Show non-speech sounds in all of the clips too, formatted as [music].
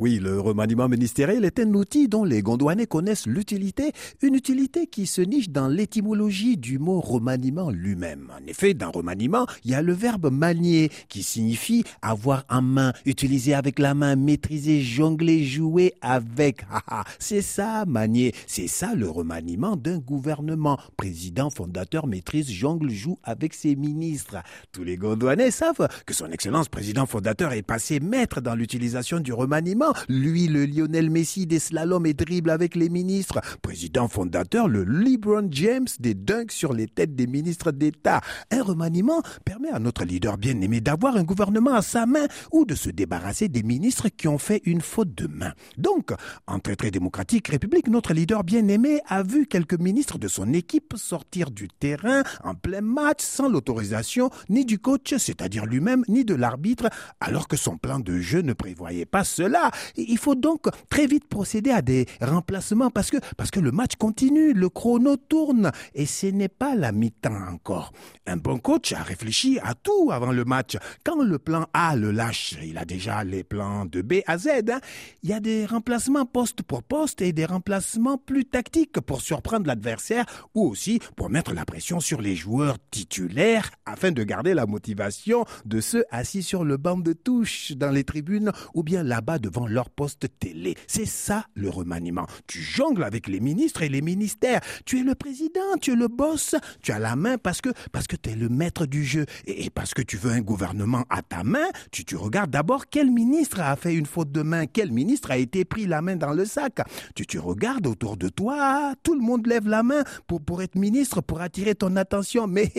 Oui, le remaniement ministériel est un outil dont les Gondouanais connaissent l'utilité, une utilité qui se niche dans l'étymologie du mot remaniement lui-même. En effet, dans remaniement, il y a le verbe manier qui signifie avoir en main, utiliser avec la main, maîtriser, jongler, jouer avec. [laughs] c'est ça, manier. C'est ça le remaniement d'un gouvernement. Président, fondateur, maîtrise, jongle, joue avec ses ministres. Tous les Gondouanais savent que son excellence président fondateur est passé maître dans l'utilisation du remaniement lui, le Lionel Messi des slaloms et dribbles avec les ministres. Président fondateur, le LeBron James des dunks sur les têtes des ministres d'État. Un remaniement permet à notre leader bien-aimé d'avoir un gouvernement à sa main ou de se débarrasser des ministres qui ont fait une faute de main. Donc, en très très démocratique République, notre leader bien-aimé a vu quelques ministres de son équipe sortir du terrain en plein match sans l'autorisation ni du coach, c'est-à-dire lui-même, ni de l'arbitre, alors que son plan de jeu ne prévoyait pas cela. Il faut donc très vite procéder à des remplacements parce que, parce que le match continue, le chrono tourne et ce n'est pas la mi-temps encore. Un bon coach a réfléchi à tout avant le match. Quand le plan A le lâche, il a déjà les plans de B à Z. Hein. Il y a des remplacements poste pour poste et des remplacements plus tactiques pour surprendre l'adversaire ou aussi pour mettre la pression sur les joueurs titulaires afin de garder la motivation de ceux assis sur le banc de touche dans les tribunes ou bien là-bas devant leur poste télé. C'est ça le remaniement. Tu jongles avec les ministres et les ministères. Tu es le président, tu es le boss, tu as la main parce que parce que tu es le maître du jeu et, parce que tu veux un gouvernement à ta main, tu, tu regardes d'abord quel ministre a fait une faute de main, quel ministre a été pris la main dans le sac. Tu, tu regardes autour de toi, tout le monde lève la main pour, pour être ministre, pour attirer ton attention. Mais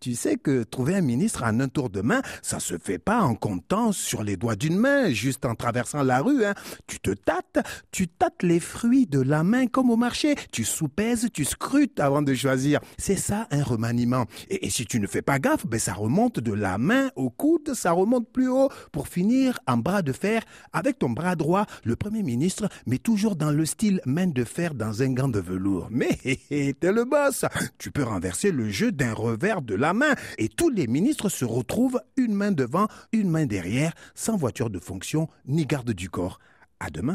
tu sais que trouver un ministre en un tour de main, ça se fait pas en comptant sur les doigts d'une main, juste en traversant la Hein. Tu te tâtes, tu tâtes les fruits de la main comme au marché. Tu soupèses, tu scrutes avant de choisir. C'est ça un remaniement. Et, si tu ne fais pas gaffe, ben ça remonte de la main au coude, ça remonte plus haut pour finir en bras de fer avec ton bras droit, le premier ministre, mais toujours dans le style main de fer dans un gant de velours. Mais t'es le boss. Tu peux renverser le jeu d'un revers de la main et tous les ministres se retrouvent une main devant, une main derrière, sans voiture de fonction ni garde du corps. À demain.